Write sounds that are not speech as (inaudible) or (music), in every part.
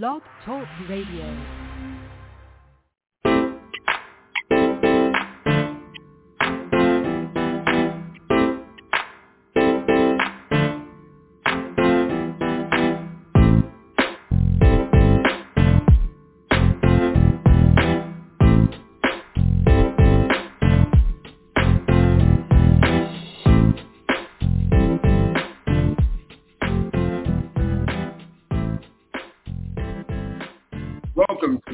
Blog Talk Radio.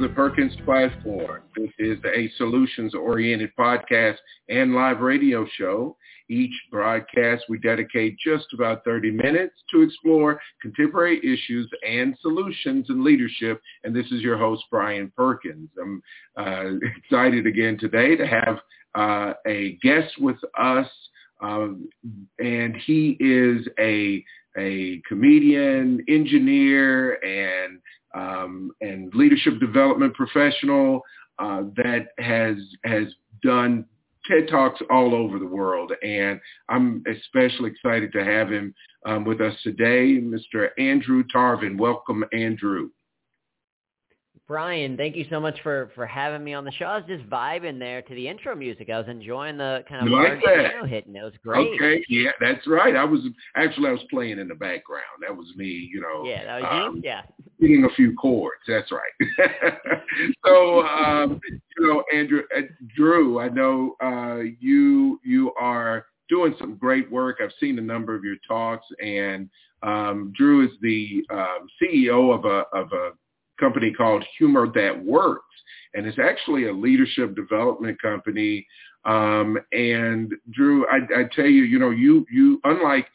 The Perkins Platform. This is a solutions-oriented podcast and live radio show. Each broadcast, we dedicate just about 30 minutes to explore contemporary issues and solutions in leadership. And this is your host, Brian Perkins. I'm uh, (laughs) excited again today to have uh, a guest with us. Um, and he is a a comedian, engineer, and um, and leadership development professional uh, that has has done TED Talks all over the world. And I'm especially excited to have him um, with us today, Mr. Andrew Tarvin. Welcome, Andrew. Brian, thank you so much for for having me on the show. I was just vibing there to the intro music. I was enjoying the kind of You like that? hitting. It was great. Okay, yeah, that's right. I was actually I was playing in the background. That was me, you know. Yeah, that was um, you. Yeah. hitting a few chords. That's right. (laughs) so, um, you know, Andrew, uh, Drew, I know uh, you you are doing some great work. I've seen a number of your talks, and um, Drew is the um, CEO of a of a company called Humor That Works, and it's actually a leadership development company. Um, and Drew, I, I tell you, you know, you you unlike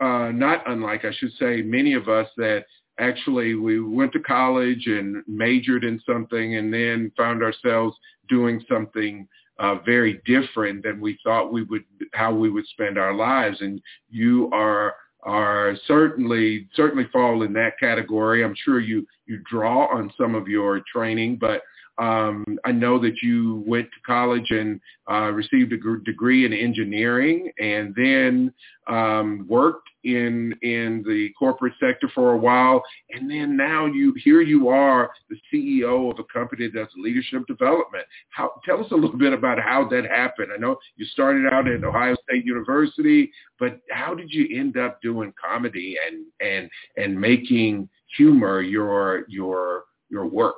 uh, not unlike I should say, many of us that actually we went to college and majored in something and then found ourselves doing something uh, very different than we thought we would how we would spend our lives and you are are certainly certainly fall in that category. I'm sure you you draw on some of your training but um, I know that you went to college and uh, received a degree in engineering, and then um, worked in in the corporate sector for a while, and then now you here you are the CEO of a company that does leadership development. How tell us a little bit about how that happened. I know you started out at Ohio State University, but how did you end up doing comedy and and and making humor your your your work?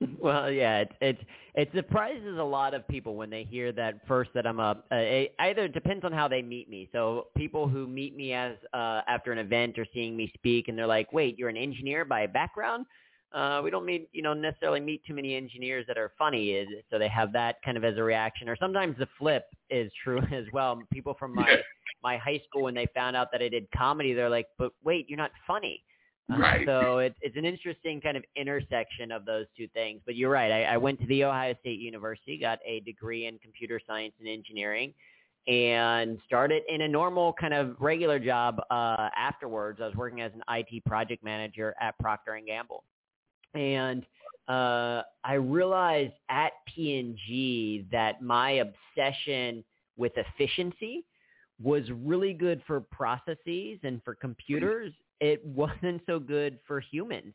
(laughs) Well, yeah, it it it surprises a lot of people when they hear that first that I'm a, a either it depends on how they meet me. So people who meet me as uh, after an event or seeing me speak, and they're like, "Wait, you're an engineer by background." Uh, we don't meet, you know, necessarily meet too many engineers that are funny, so they have that kind of as a reaction. Or sometimes the flip is true (laughs) as well. People from my (laughs) my high school when they found out that I did comedy, they're like, "But wait, you're not funny." Uh, Right. So it's it's an interesting kind of intersection of those two things. But you're right. I, I went to the Ohio State University, got a degree in computer science and engineering, and started in a normal kind of regular job uh, afterwards. I was working as an IT project manager at Procter and Gamble, and uh, I realized at P&G that my obsession with efficiency was really good for processes and for computers. It (laughs) wasn't so good for humans.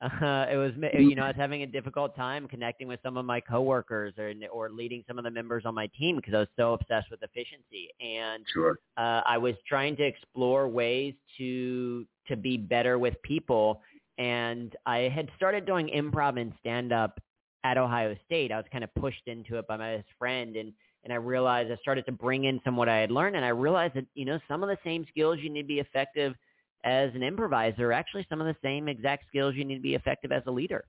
Uh, (laughs) it was, you know, I was having a difficult time connecting with some of my coworkers or or leading some of the members on my team because I was so obsessed with efficiency. And Sure. uh, I was trying to explore ways to to be better with people, and I had started doing improv and stand up at Ohio State. I was kind of pushed into it by my best friend, and and I realized I started to bring in some what I had learned, and I realized that you know some of the same skills you need to be effective as an improviser actually some of the same exact skills you need to be effective as a leader.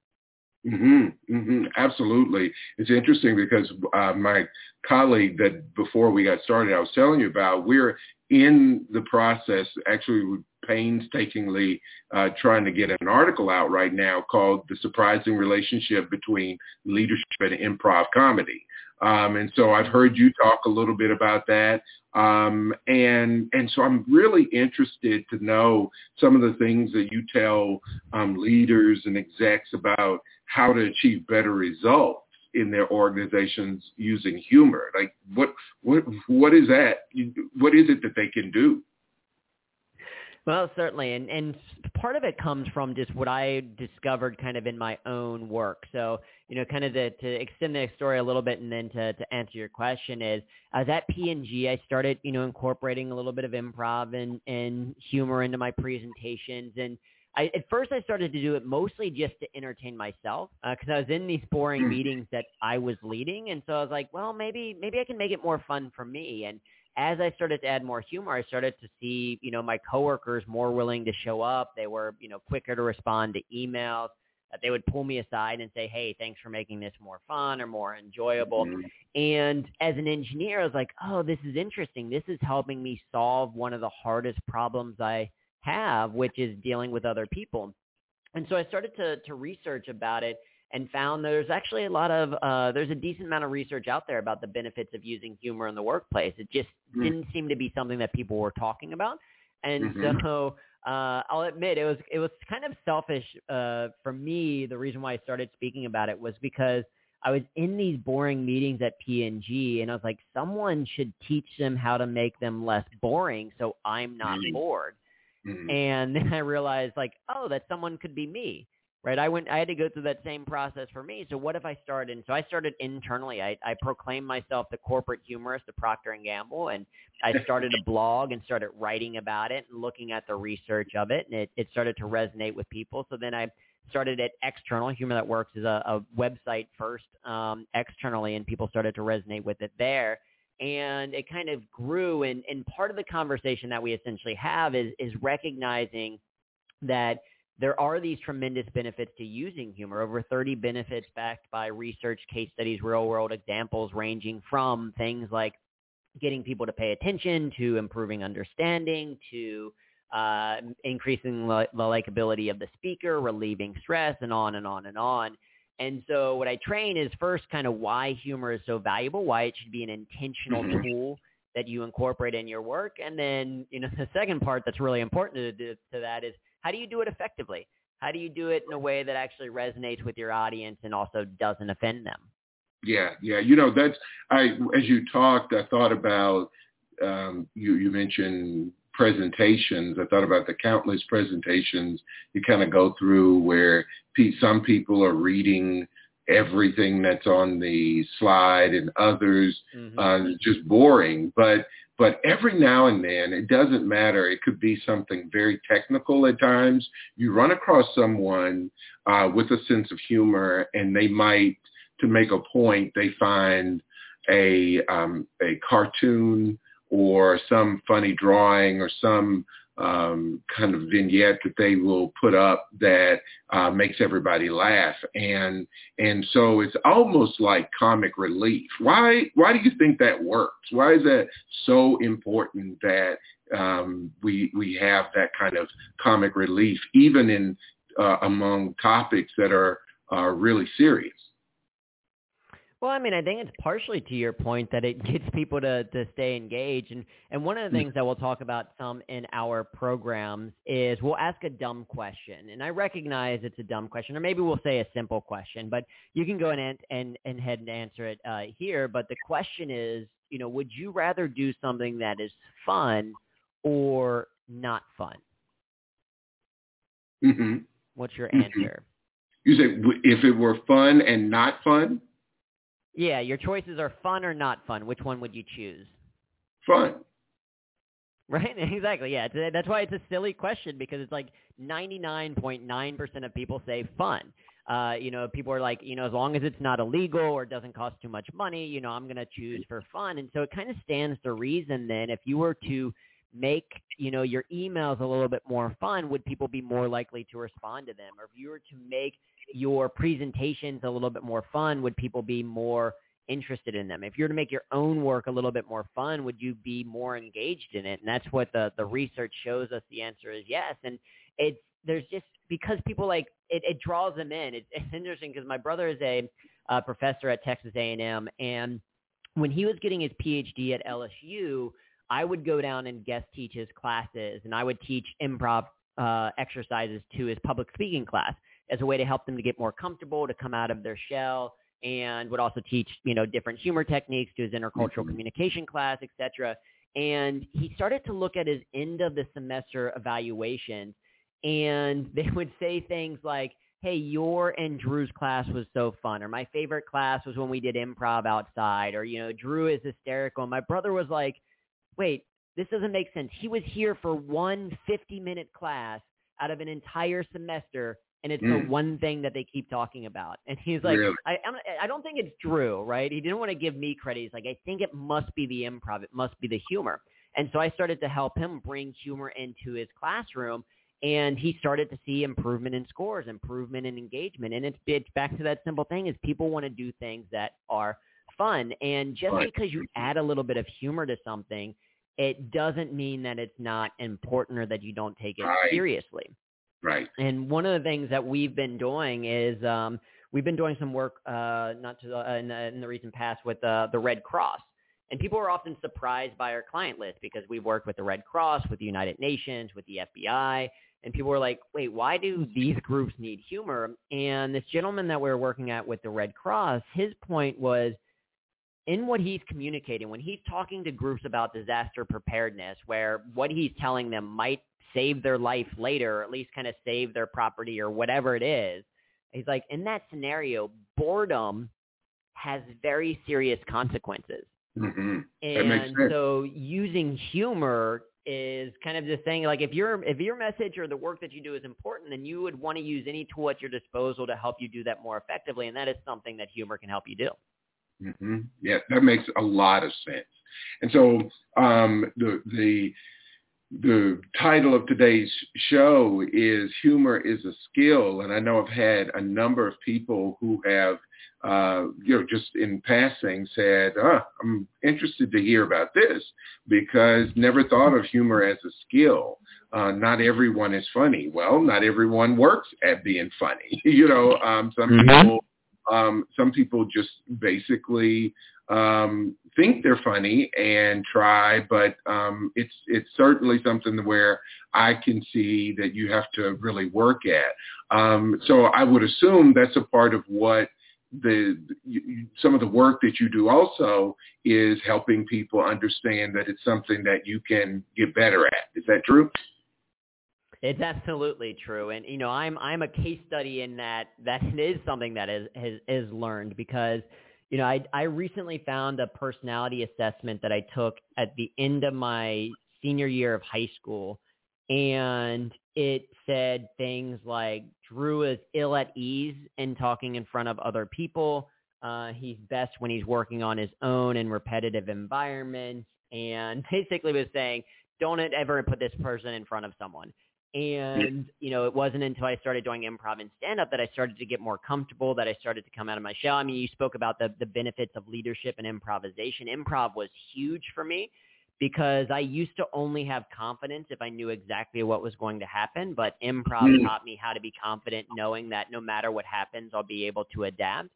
Mm-hmm, mm-hmm, Absolutely. It's interesting because uh, my colleague that before we got started, I was telling you about, we're in the process, actually painstakingly uh, trying to get an article out right now called The Surprising Relationship Between Leadership and Improv Comedy. Um, and so I've heard you talk a little bit about that. Um, and, and so I'm really interested to know some of the things that you tell um, leaders and execs about how to achieve better results in their organizations using humor. Like what, what, what is that? What is it that they can do? Well, certainly, and and part of it comes from just what I discovered kind of in my own work. So, you know, kind of the, to extend the story a little bit, and then to to answer your question is, I was at P&G. I started, you know, incorporating a little bit of improv and and humor into my presentations, and I, at first I started to do it mostly just to entertain myself because uh, I was in these boring hmm. meetings that I was leading, and so I was like, well, maybe maybe I can make it more fun for me. And as I started to add more humor, I started to see, you know, my coworkers more willing to show up. They were, you know, quicker to respond to emails. That they would pull me aside and say, "Hey, thanks for making this more fun or more enjoyable." Mm-hmm. And as an engineer, I was like, "Oh, this is interesting. This is helping me solve one of the hardest problems I have, which is dealing with other people." And so I started to to research about it and found there's actually a lot of uh, there's a decent amount of research out there about the benefits of using humor in the workplace. It just mm-hmm. didn't seem to be something that people were talking about, and mm-hmm. so (laughs) uh, I'll admit it was it was kind of selfish uh, for me. The reason why I started speaking about it was because I was in these boring meetings at P&G, and I was like, someone should teach them how to make them less boring, so I'm not mm-hmm. bored. Mm-hmm. And (laughs) then I realized, like, oh, that someone could be me right? I went, I had to go through that same process for me. So what if I started? And so I started internally. I, I proclaimed myself the corporate humorist of Procter and Gamble, and I started a (laughs) blog and started writing about it and looking at the research of it, and it, it started to resonate with people. So then I started it external. Humor That Works is a, a website first um, externally, and people started to resonate with it there. And it kind of grew, and, and part of the conversation that we essentially have is is recognizing that there are these tremendous benefits to using humor. Over 30 benefits backed by research, case studies, real world examples ranging from things like getting people to pay attention to improving understanding to uh, increasing the likability of the speaker, relieving stress, and on and on and on. And so what I train is first kind of why humor is so valuable, why it should be an intentional (clears throat) tool that you incorporate in your work. And then, you know, (laughs) the second part that's really important to, to that is how do you do it effectively? How do you do it in a way that actually resonates with your audience and also doesn't offend them? Yeah, yeah. You know, that's I as you talked, I thought about um, you. You mentioned presentations. I thought about the countless presentations you kind of go through where pe- some people are reading everything that's on the slide and others mm-hmm. uh, just boring. But but every now and then, it doesn't matter. It could be something very technical at times. You run across someone uh, with a sense of humor, and they might, to make a point, they find a um, a cartoon or some funny drawing or some um, kind of vignette that they will put up that uh, makes everybody laugh, and and so it's almost like comic relief. Why why do you think that works? Why is that so important that um, we we have that kind of comic relief, even in uh, among topics that are are really serious? Well, I mean, I think it's partially to your point that it (laughs) gets people to, to stay engaged. And, and one of the mm. things that we'll talk about some in our programs is we'll ask a dumb question. And I recognize it's a dumb question, or maybe we'll say a simple question, but you can go and, and, and head and answer it uh, here. But the question is, you know, would you rather do something that is fun or not fun? Mm-hmm. What's your mm-hmm. answer? You say if it were fun and not fun? Yeah, your choices are fun or not fun. Which one would you choose? Fun. (laughs) Right? Exactly. Yeah. That's why it's a silly question because it's like 99.9% of people say fun. Uh, you know, people are like, you know, as long as it's not illegal or doesn't cost too much money, you know, I'm going to choose for fun. And so it kind of stands to reason then if you were to make, you know, your emails a little bit more fun, would people be more likely to respond to them? Or if you were to make your presentations a little bit more fun, would people be more interested in them? If you were to make your own work a little bit more fun, would you be more engaged in it? And that's what the, the research shows us the answer is yes. And it's, there's just, because people like, it, it draws them in. It's, it's interesting because my brother is a uh, professor at Texas A&M and when he was getting his PhD at LSU, I would go down and guest teach his classes and I would teach improv uh, exercises to his public speaking class as a way to help them to get more comfortable, to come out of their shell, and would also teach, you know, different humor techniques to his intercultural mm-hmm. communication class, etc. And he started to look at his end of the semester evaluations and (laughs) they would say things like, hey, your and Drew's class was so fun, or my favorite class was when we did improv outside, or, you know, Drew is hysterical. And my brother was like, wait, this doesn't make sense. He was here for one 50-minute class out of an entire semester, and it's mm. the one thing that they keep talking about. And he's like, really? I, I don't think it's Drew, right? He didn't want to give me credit. He's like, I think it must be the improv. It must be the humor. And so I started to help him bring humor into his classroom and he started to see improvement in scores, improvement in engagement. And it's, it's back to that simple thing is people want to do things that are fun. And just right. because you add a little bit of humor to something, it doesn't mean that it's not important or that you don't take it right. seriously. Right. And one of the things that we've been doing is um, we've been doing some work, uh, not to, uh, in, the, in the recent past, with uh, the Red Cross. And people are often surprised by our client list because we've worked with the Red Cross, with the United Nations, with the FBI, and people were like, wait, why do these groups need humor? And this gentleman that we were working at with the Red Cross, his point was in what he's communicating, when he's talking to groups about disaster preparedness, where what he's telling them might save their life later, or at least kind of save their property or whatever it is, he's like, in that scenario, boredom has very serious consequences. Mm-hmm. And so using humor is kind of just thing like if your if your message or the work that you do is important, then you would want to use any tool at your disposal to help you do that more effectively, and that is something that humor can help you do. Mm-hmm. Yeah, that makes a lot of sense. And so um, the the the title of today's show is humor is a skill and i know i've had a number of people who have uh, you know just in passing said oh, i'm interested to hear about this because never thought of humor as a skill uh, not everyone is funny well not everyone works at being funny (laughs) you know um, some mm-hmm. people um, some people just basically um, think they're funny and try, but um, it's it's certainly something where I can see that you have to really work at. Um, so I would assume that's a part of what the you, some of the work that you do also is helping people understand that it's something that you can get better at. Is that true? It's absolutely true, and you know I'm I'm a case study in that that it is something that is is, is learned because you know, I, I recently found a personality assessment that I took at the end of my senior year of high school. And it said things like Drew is ill at ease in talking in front of other people. Uh, he's best when he's working on his own in repetitive environments. And (laughs) basically was saying, don't ever put this person in front of someone. And, you know, it wasn't until I started doing improv and stand-up that I started to get more comfortable, that I started to come out of my shell. I mean, you spoke about the, the benefits of leadership and improvisation. Improv was huge for me because I used to only have confidence if I knew exactly what was going to happen. But improv mm. taught me how to be confident knowing that no matter what happens, I'll be able to adapt.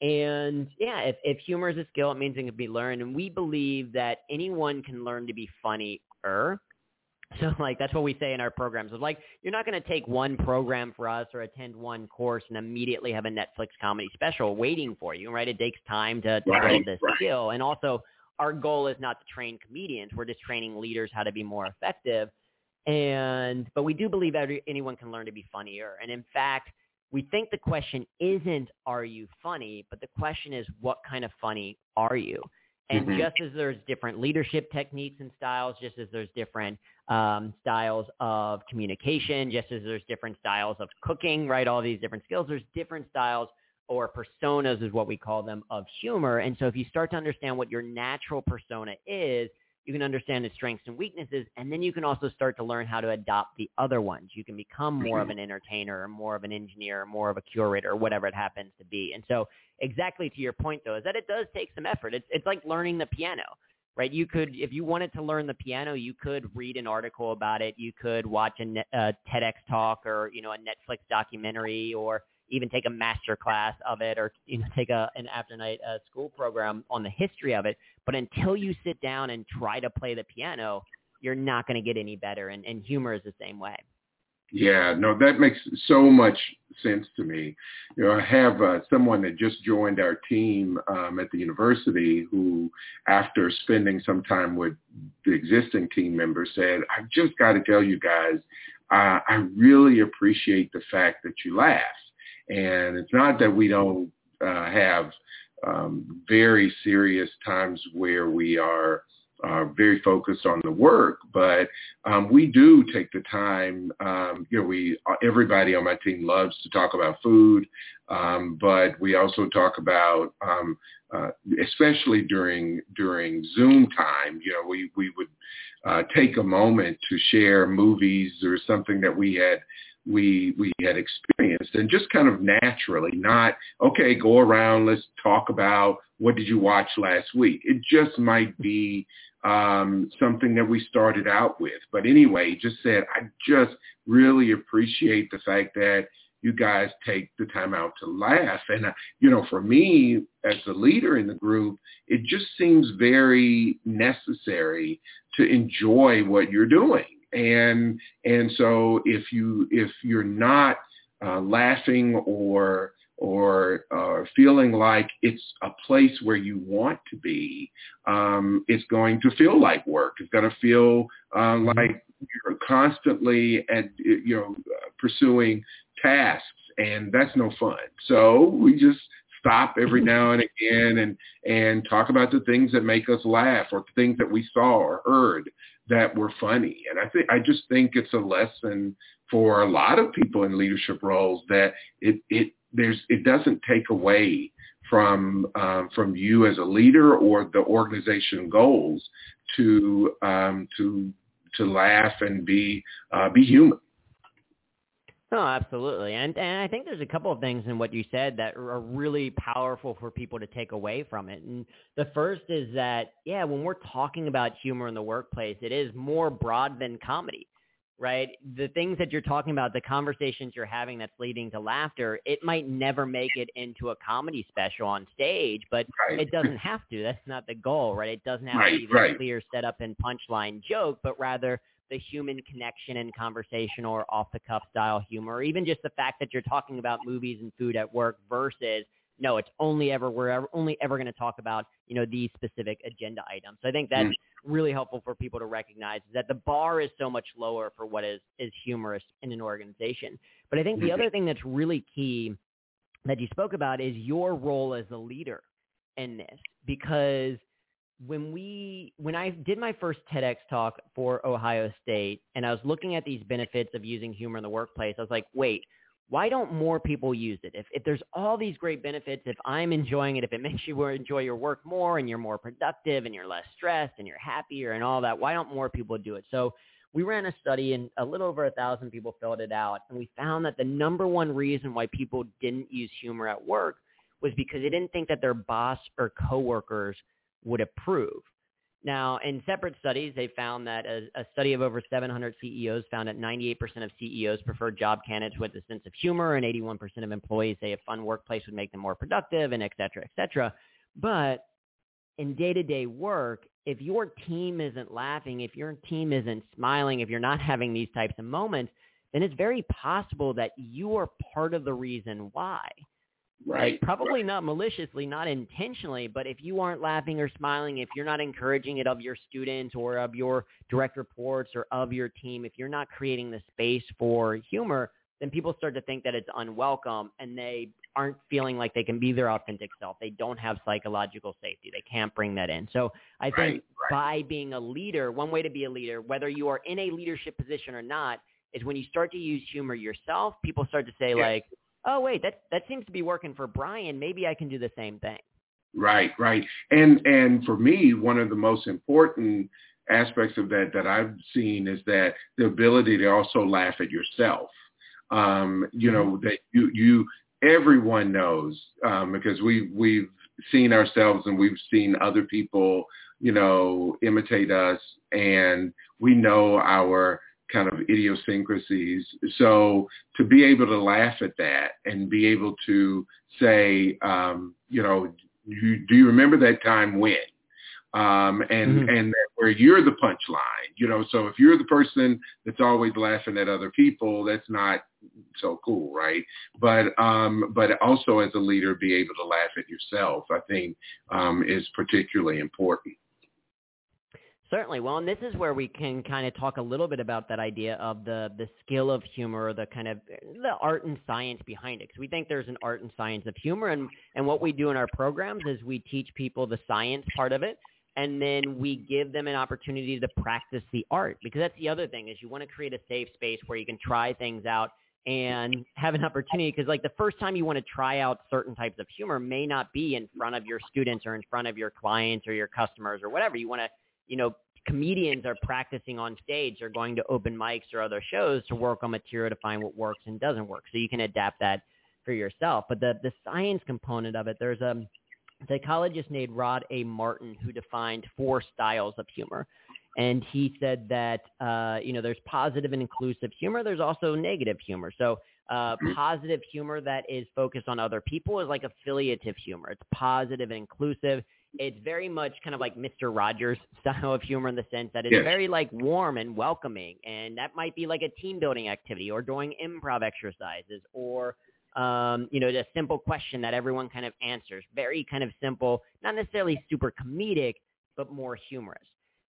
And yeah, if, if humor is a skill, it means it can be learned. And we believe that anyone can learn to be funnier (laughs) so like that's what we say in our programs. It's like you're not going to take one program for us or attend one course and immediately have a Netflix comedy special waiting for you, right? It takes time to, to right, build this right. skill. And also our goal is not to train comedians. We're just training leaders how to be more effective. And but we do believe that anyone can learn to be funnier. And in fact, we think the question isn't are you funny, but the question is what kind of funny are you? And mm-hmm. just as there's different leadership techniques and styles, just as there's different um, styles of communication, just as there's different styles of cooking, right? All these different skills, there's different styles or personas is what we call them of humor. And so if you start to understand what your natural persona is, you can understand its strengths and weaknesses, and then you can also start to learn how to adopt the other ones. You can become more of mm-hmm. an entertainer or more of an engineer or more of a curator or whatever it happens to be. And so exactly to your point, though, is that it does take some effort. It's, it's like learning the piano, right? You could, if you wanted to learn the piano, you could read an article about it. You could watch a, a uh, TEDx talk or, you know, a Netflix documentary or even take a master class of it or you know take a an afternight uh, school program on the history of it. But until you sit down and try to play the piano, you're not going to get any better. And, and humor is the same way. Yeah, no, that makes so much sense to me. You know, I have uh, someone that just joined our team um, at the university who, after spending some time with the existing team members, said, "I've just got to tell you guys, uh, I really appreciate the fact that you laugh." And it's not that we don't uh, have um, very serious times where we are uh, very focused on the work, but um, we do take the time. Um, you know, we everybody on my team loves to talk about food, um, but we also talk about, um, uh, especially during during Zoom time. You know, we we would uh, take a moment to share movies or something that we had we we had experienced and just kind of naturally not okay go around let's talk about what did you watch last week it just might be um, something that we started out with. But anyway, just said, I just really appreciate the fact that you guys take the time out to laugh. And, uh, you know, for me as the leader in the group, it just seems very necessary to enjoy what you're doing. And, and so if you, if you're not uh, laughing or or uh, feeling like it's a place where you want to be, um, it's going to feel like work. It's going to feel uh, like you're constantly at you know pursuing tasks, and that's no fun. So we just stop every now and again and and talk about the things that make us laugh or things that we saw or heard that were funny. And I think I just think it's a lesson for a lot of people in leadership roles that it it there's it doesn't take away from um, from you as a leader or the organization goals to um, to to laugh and be uh, be human. No, absolutely. And and I think there's a couple of things in what you said that are really powerful for people to take away from it. And the first is that yeah, when we're talking about humor in the workplace, it is more broad than comedy right? The things that you're talking about, the conversations you're having that's leading to laughter, it might never make it into a comedy special on stage, but right. it doesn't have to. That's not the goal, right? It doesn't have right, to be a right. clear setup and punchline joke, but rather the human connection and conversation or off the cuff style humor, or even just the fact that you're talking about movies and food at work versus no, it's only ever we're ever, only ever going to talk about you know these specific agenda items. So I think that's mm. really helpful for people to recognize that the bar is so much lower for what is is humorous in an organization. But I think the mm-hmm. other thing that's really key that you spoke about is your role as a leader in this because when we when I did my first TEDx talk for Ohio State and I was looking at these benefits of using humor in the workplace, I was like, wait, why don't more people use it? If, if there's all these great benefits, if I'm enjoying it, if it (laughs) makes you enjoy your work more and you're more productive and you're less stressed and you're happier and all that, why don't more people do it? So we ran a study and a little over a thousand people filled it out. And we found that the number one reason why people didn't use humor at work was because they didn't think that their boss or coworkers would approve. Now, in separate studies, they found that a, a, study of over 700 CEOs found that 98% of CEOs prefer job candidates with a sense of humor, and 81% of employees say a fun workplace would make them more productive, and et cetera, et cetera. But in day-to-day work, if your team isn't laughing, if your team isn't smiling, if you're not (laughs) having these types of moments, then it's very possible that you are part of the reason why. Right. Probably right. not maliciously, not intentionally, but if you aren't laughing or smiling, if you're not encouraging it of your students or of your direct reports or of your team, if you're not creating the space for humor, then people start to think that it's unwelcome and they aren't feeling like they can be their authentic self. They don't have psychological safety. They can't bring that in. So I think right, right. by being a leader, one way to be a leader, whether you are in a leadership position or not, is when you start to use humor yourself, people start to say yes. like, oh wait, that that seems to be working for Brian. Maybe I can do the same thing. Right, right. And and for me, one of the most important aspects of that that I've seen is that the ability to also laugh at yourself. Um, you know mm-hmm. that you you everyone knows um, because we we've seen ourselves and we've seen other people you know imitate us and we know our kind of idiosyncrasies. So to be able to laugh at that and be able to say, um, you know, you, do you remember that time when? Um, and mm-hmm. and where you're the punchline, you know. So if you're the person that's always laughing at other people, that's not so cool, right? But um, but also as a leader, be able to laugh at yourself, I think, um, is particularly important. Certainly. Well, and this is where we can kind of talk a little bit about that idea of the the skill of humor, the kind of the art and science behind it. Because we think there's an art and science of humor, and and what we do in our programs is we teach people the science part of it, and then we give them an opportunity to practice the art. Because that's the other thing is you want to create a safe space where you can try things out and have an opportunity because like the first time you want to try out certain types of humor may not be in front of your students or in front of your clients or your customers or whatever you want to you know, comedians are practicing on stage. They're going to open mics or other shows to work on material to find what works and doesn't work. So you can adapt that for yourself. But the, the science component of it, there's a psychologist named Rod A. Martin who defined four styles of humor. And he said that, uh, you know, there's positive and inclusive humor. There's also negative humor. So uh, positive humor that is focused on other people is like affiliative humor. It's positive and inclusive it's very much kind of like Mr. Rogers (laughs) style of humor in the sense that it's yes. very like warm and welcoming. And that might be like a team building activity or doing improv exercises or, um, you know, a simple question that everyone kind of answers. Very kind of simple, not necessarily super comedic, but more humorous.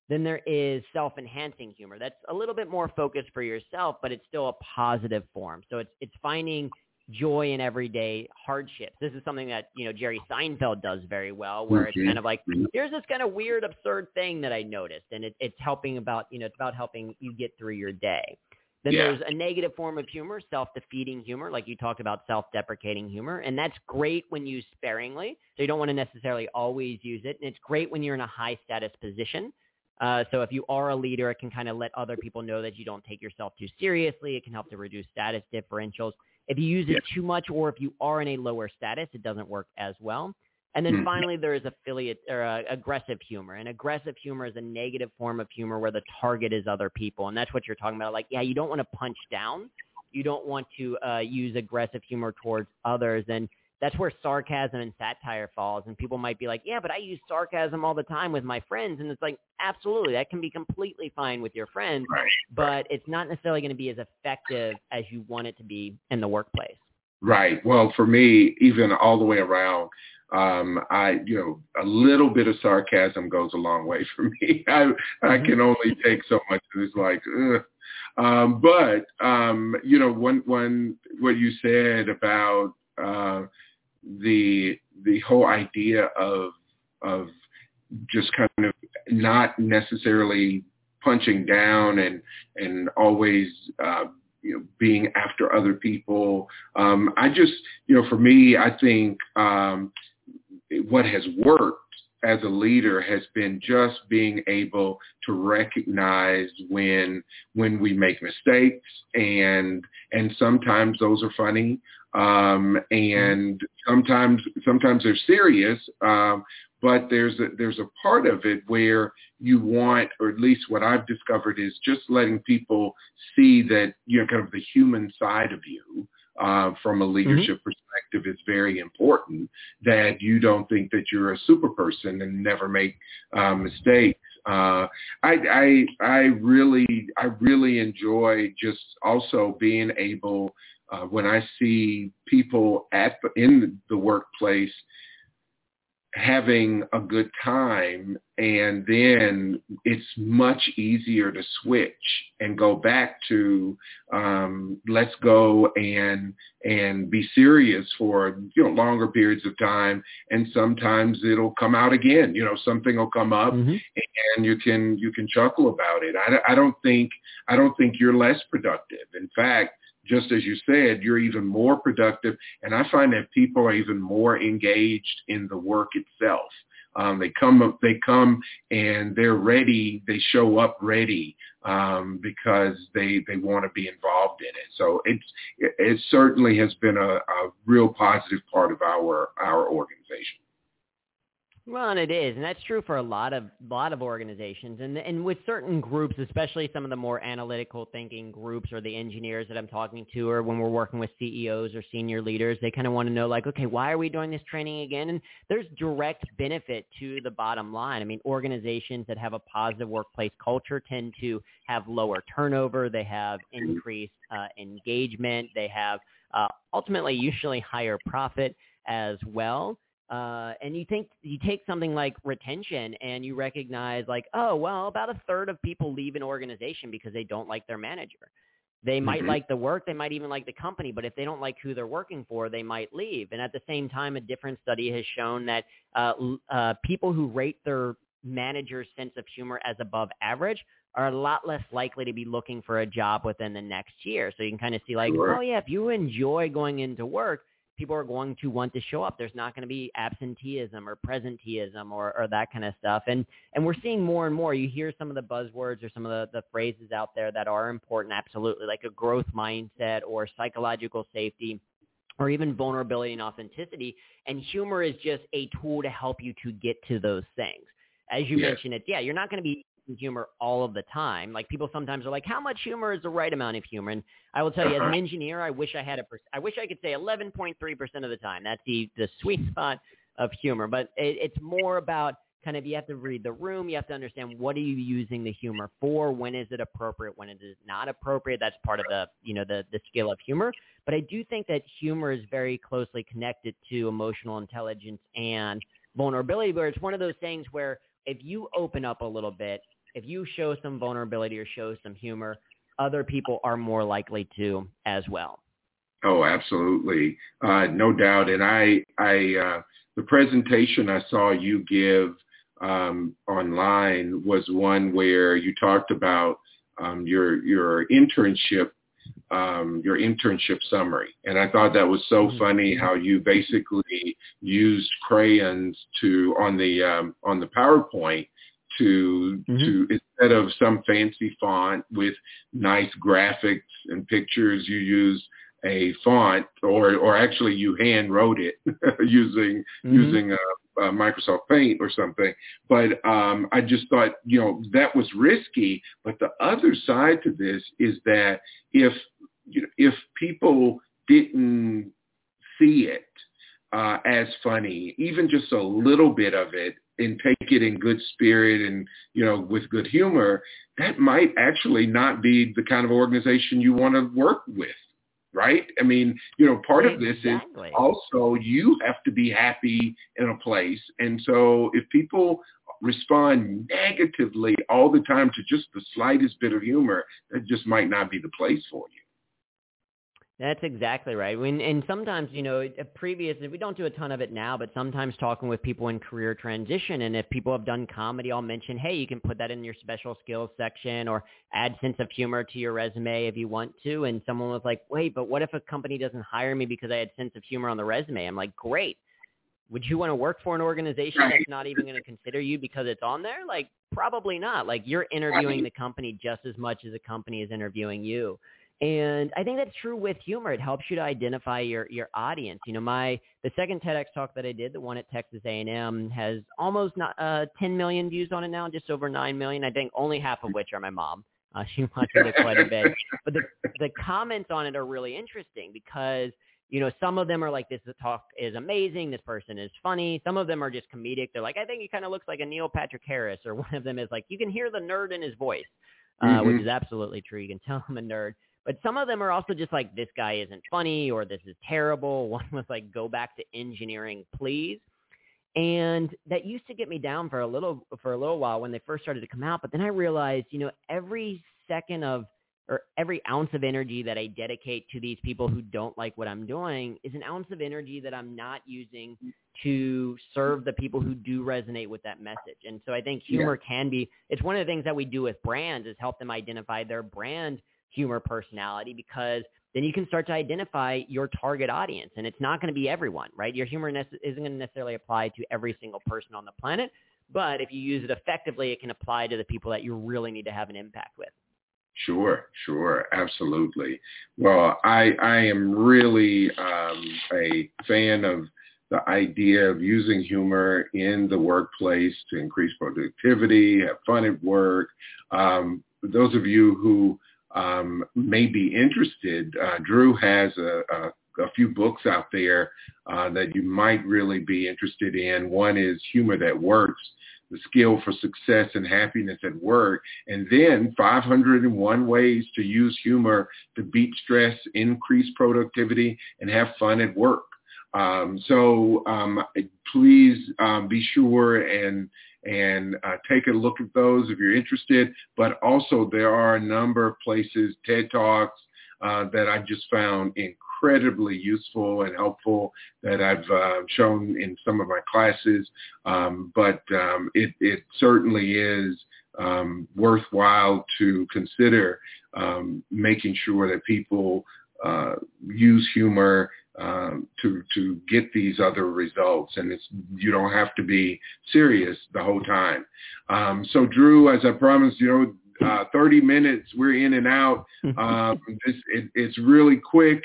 Then there is self-enhancing humor. That's a little bit more focused for yourself, but it's still a positive form. So it's it's finding joy in everyday hardships. This is something that, you know, Jerry Seinfeld does very well, where it's kind of like, mm-hmm. here's this kind of weird, absurd thing that I noticed. And it, it's helping about, you know, it's about helping you get through your day. Then yeah. there's a negative form of humor, self-defeating humor, like you talked about self-deprecating humor. And that's great when used sparingly. So you don't want to necessarily always use it. And it's great when you're in a high status position. Uh, so if you are a leader, it can kind of let other people know that you don't take yourself too seriously. It can help to reduce status differentials. If you use it too much or if you are in a lower status, it doesn't work as well. And then mm-hmm. finally, there is affiliate or uh, aggressive humor. And aggressive humor is a negative form of humor where the target is other people, and that's what you're talking about. Like, yeah, you don't want to punch down, you don't want to uh, use aggressive humor towards others, and that's where sarcasm and satire falls. And people might be like, yeah, but I use sarcasm all the time with my friends. And it's like, absolutely, that can be completely fine with your friends, right. but it's not necessarily going to be as effective as you want it to be in the workplace. Right. Well, for me, even all the way around, um, I, you know, a little bit of sarcasm goes a long way for (laughs) me. I, I mm-hmm. can only take so much. It's like, ugh. Um, but um, you know, one, one, what you said about uh, the the whole idea of of just kind of not necessarily punching down and and always uh, you know being after other people. Um, I just you know for me I think um, what has worked as a leader has been just being able to recognize when when we make mistakes and and sometimes those are funny um, and sometimes sometimes they're serious um, but there's a, there's a part of it where you want, or at least what I've discovered is just letting people see that you know kind of the human side of you uh, from a leadership mm-hmm. perspective is very important. That you don't think that you're a super person and never make uh, mistakes. Uh, I, I I really I really enjoy just also being able uh, when I see people at in the workplace having a good time and then it's much easier to switch and go back to um, let's go and and be serious for you know longer periods of time and sometimes it'll come out again you know something will come up mm-hmm. and you can you can chuckle about it I, I don't think I don't think you're less productive in fact just as you said, you're even more productive. And I find that people are even more engaged in the work itself. Um, they come, up, they come, and they're ready. They show up ready um, because they they want to be involved in it. So it's it, it certainly has been a, a real positive part of our our organization. Well, and it is, and that's true for a lot of lot of organizations, and and with certain groups, especially some of the more analytical thinking groups or the engineers that I'm talking to, or when we're working with CEOs or senior leaders, they kind of want to know like, okay, why are we doing this training again? And there's direct benefit to the bottom line. I mean, organizations that have a positive workplace culture tend to have lower turnover, they have increased uh, engagement, they have uh, ultimately usually higher profit as well. Uh, and you think you take something like retention and you recognize like, oh, well, about a third of people leave an organization because they don't like their manager. They might mm-hmm. like the work, they might even like the company, but if they don't like who they're working for, they might leave. And at the same time, a different study has shown that uh, uh, people who rate their manager's sense of humor as above average are a lot less likely to be looking for a job within the next year. So you can kind of see like, sure. oh yeah, if you enjoy going into work, people are going to want to show up. There's not going to be absenteeism or presenteeism or, or that kind of stuff. And and we're seeing more and more. You hear some of the buzzwords or some of the, the phrases out there that are important, absolutely, like a growth mindset or psychological safety or even vulnerability and authenticity. And humor is just a tool to help you to get to those things. As you yes. mentioned it, yeah, you're not going to be humor all of the time. Like people sometimes are like, how much humor is the right amount of humor? And I will tell you, as an uh-huh. engineer, I wish I had a, I wish I could say 11.3% of the time. That's the, the sweet (laughs) spot of humor. But it, it's more about kind of, you have to read the room. You have to understand what are you using the humor for? When is it appropriate? When is it not appropriate? That's part of the, you know, the, the skill of humor. But I do think that humor is very closely connected to emotional intelligence and vulnerability, where it's one of those things where if you open up a little bit if you show some vulnerability or show some humor, other people are more likely to as well. Oh, absolutely, uh, no doubt. And I, I, uh, the presentation I saw you give um, online was one where you talked about um, your your internship um, your internship summary. And I thought that was so mm-hmm. funny how you basically used crayons to on the um, on the PowerPoint to mm-hmm. to instead of some fancy font with nice graphics and pictures, you use a font, or or actually you hand wrote it (laughs) using mm-hmm. using a, a Microsoft Paint or something. But um, I just thought you know that was risky. But the other side to this is that if you know, if people didn't see it uh, as funny, even just a little bit of it, and take it in good spirit and you know with good humor, that might actually not be the kind of organization you want to work with, right? I mean, you know, part exactly. of this is also you have to be happy in a place, and so if people respond negatively all the time to just the slightest bit of humor, that just might not be the place for you. That's exactly right. When, and sometimes, you know, previous, we don't do a ton of it now, but sometimes talking with people in career transition, and if people have done comedy, I'll mention, hey, you can put that in your special skills section or add sense of humor to your resume if you want to. And someone was like, wait, but what if a company doesn't hire me because I had sense of humor on the resume? I'm like, great. Would you want to work for an organization that's not even going to consider you because it's on there? Like, probably not. Like, you're interviewing the company just as much as the company is interviewing you. And I think that's true with humor. It helps you to identify your your audience. You know, my the second TEDx talk that I did, the one at Texas A&M, has almost not, uh, 10 million views on it now, just over 9 million. I think only half of which are my mom. Uh, she (laughs) watches it quite a bit. But the the comments on it are really interesting because you know some of them are like this talk is amazing, this person is funny. Some of them are just comedic. They're like, I think he kind of looks like a Neil Patrick Harris, or (laughs) one of them is like, you can hear the nerd in his voice, uh, mm-hmm. which is absolutely true. You can tell I'm a nerd. But some of them are also just like, this guy isn't funny or this is terrible. (laughs) One was like, go back to engineering, please. And that used to get me down for a little for a little while when they first started to come out. But then I realized, you know, every second of or every ounce of energy that I dedicate to these people who don't like what I'm doing is an ounce of energy that I'm not using to serve the people who do resonate with that message. And so I think humor yeah. can be, it's one of the things that we do with brands is help them identify their brand humor personality because then you can start to identify your target audience. And it's not going to be everyone, right? Your humor isn't going to necessarily apply to every single person on the planet. But if you use it effectively, it can apply to the people that you really need to have an impact with. Sure, sure, absolutely. Well, I I am really um, a fan of the idea of using humor in the workplace to increase productivity, have fun at work. Um, those of you who um, may be interested, uh, Drew has a, a, a, few books out there uh, that you might really be interested in. One is Humor That Works, the skill for success and happiness at work, and then 501 ways to use humor to beat stress, increase productivity, and have fun at work. Um, so um, please um, be sure and and uh, take a look at those if you're interested. But also there are a number of places, TED Talks, uh, that I just found incredibly useful and helpful that I've uh, shown in some of my classes. Um, but um, it, it certainly is um, worthwhile to consider um, making sure that people uh, use humor um, to to get these other results, and it's you don't have to be serious the whole time. Um, so, Drew, as I promised, you know, uh, 30 minutes, we're in and out. (laughs) Um, this, it, it's really quick.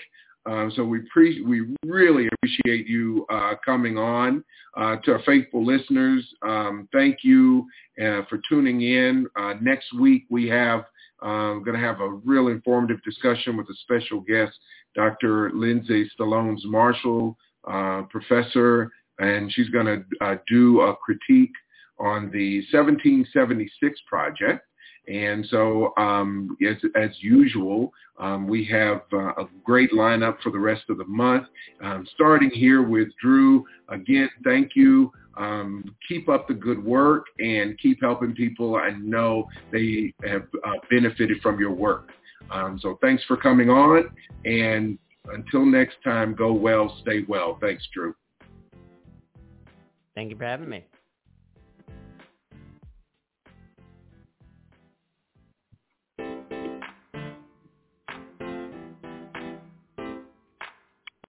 Uh, so we pre- we really appreciate you uh, coming on. Uh, to our faithful listeners, um, thank you uh, for tuning in. Uh, next week we have I'm going to have a real informative discussion with a special guest, Dr. Lindsay Stallones Marshall, uh, professor, and she's going to uh, do a critique on the 1776 project. And so, um, as, as usual, um, we have uh, a great lineup for the rest of the month. Um, starting here with Drew. Again, thank you. Um, keep up the good work and keep helping people. I know they have uh, benefited from your work. Um, so thanks for coming on. And until next time, go well, stay well. Thanks, Drew. Thank you for having me.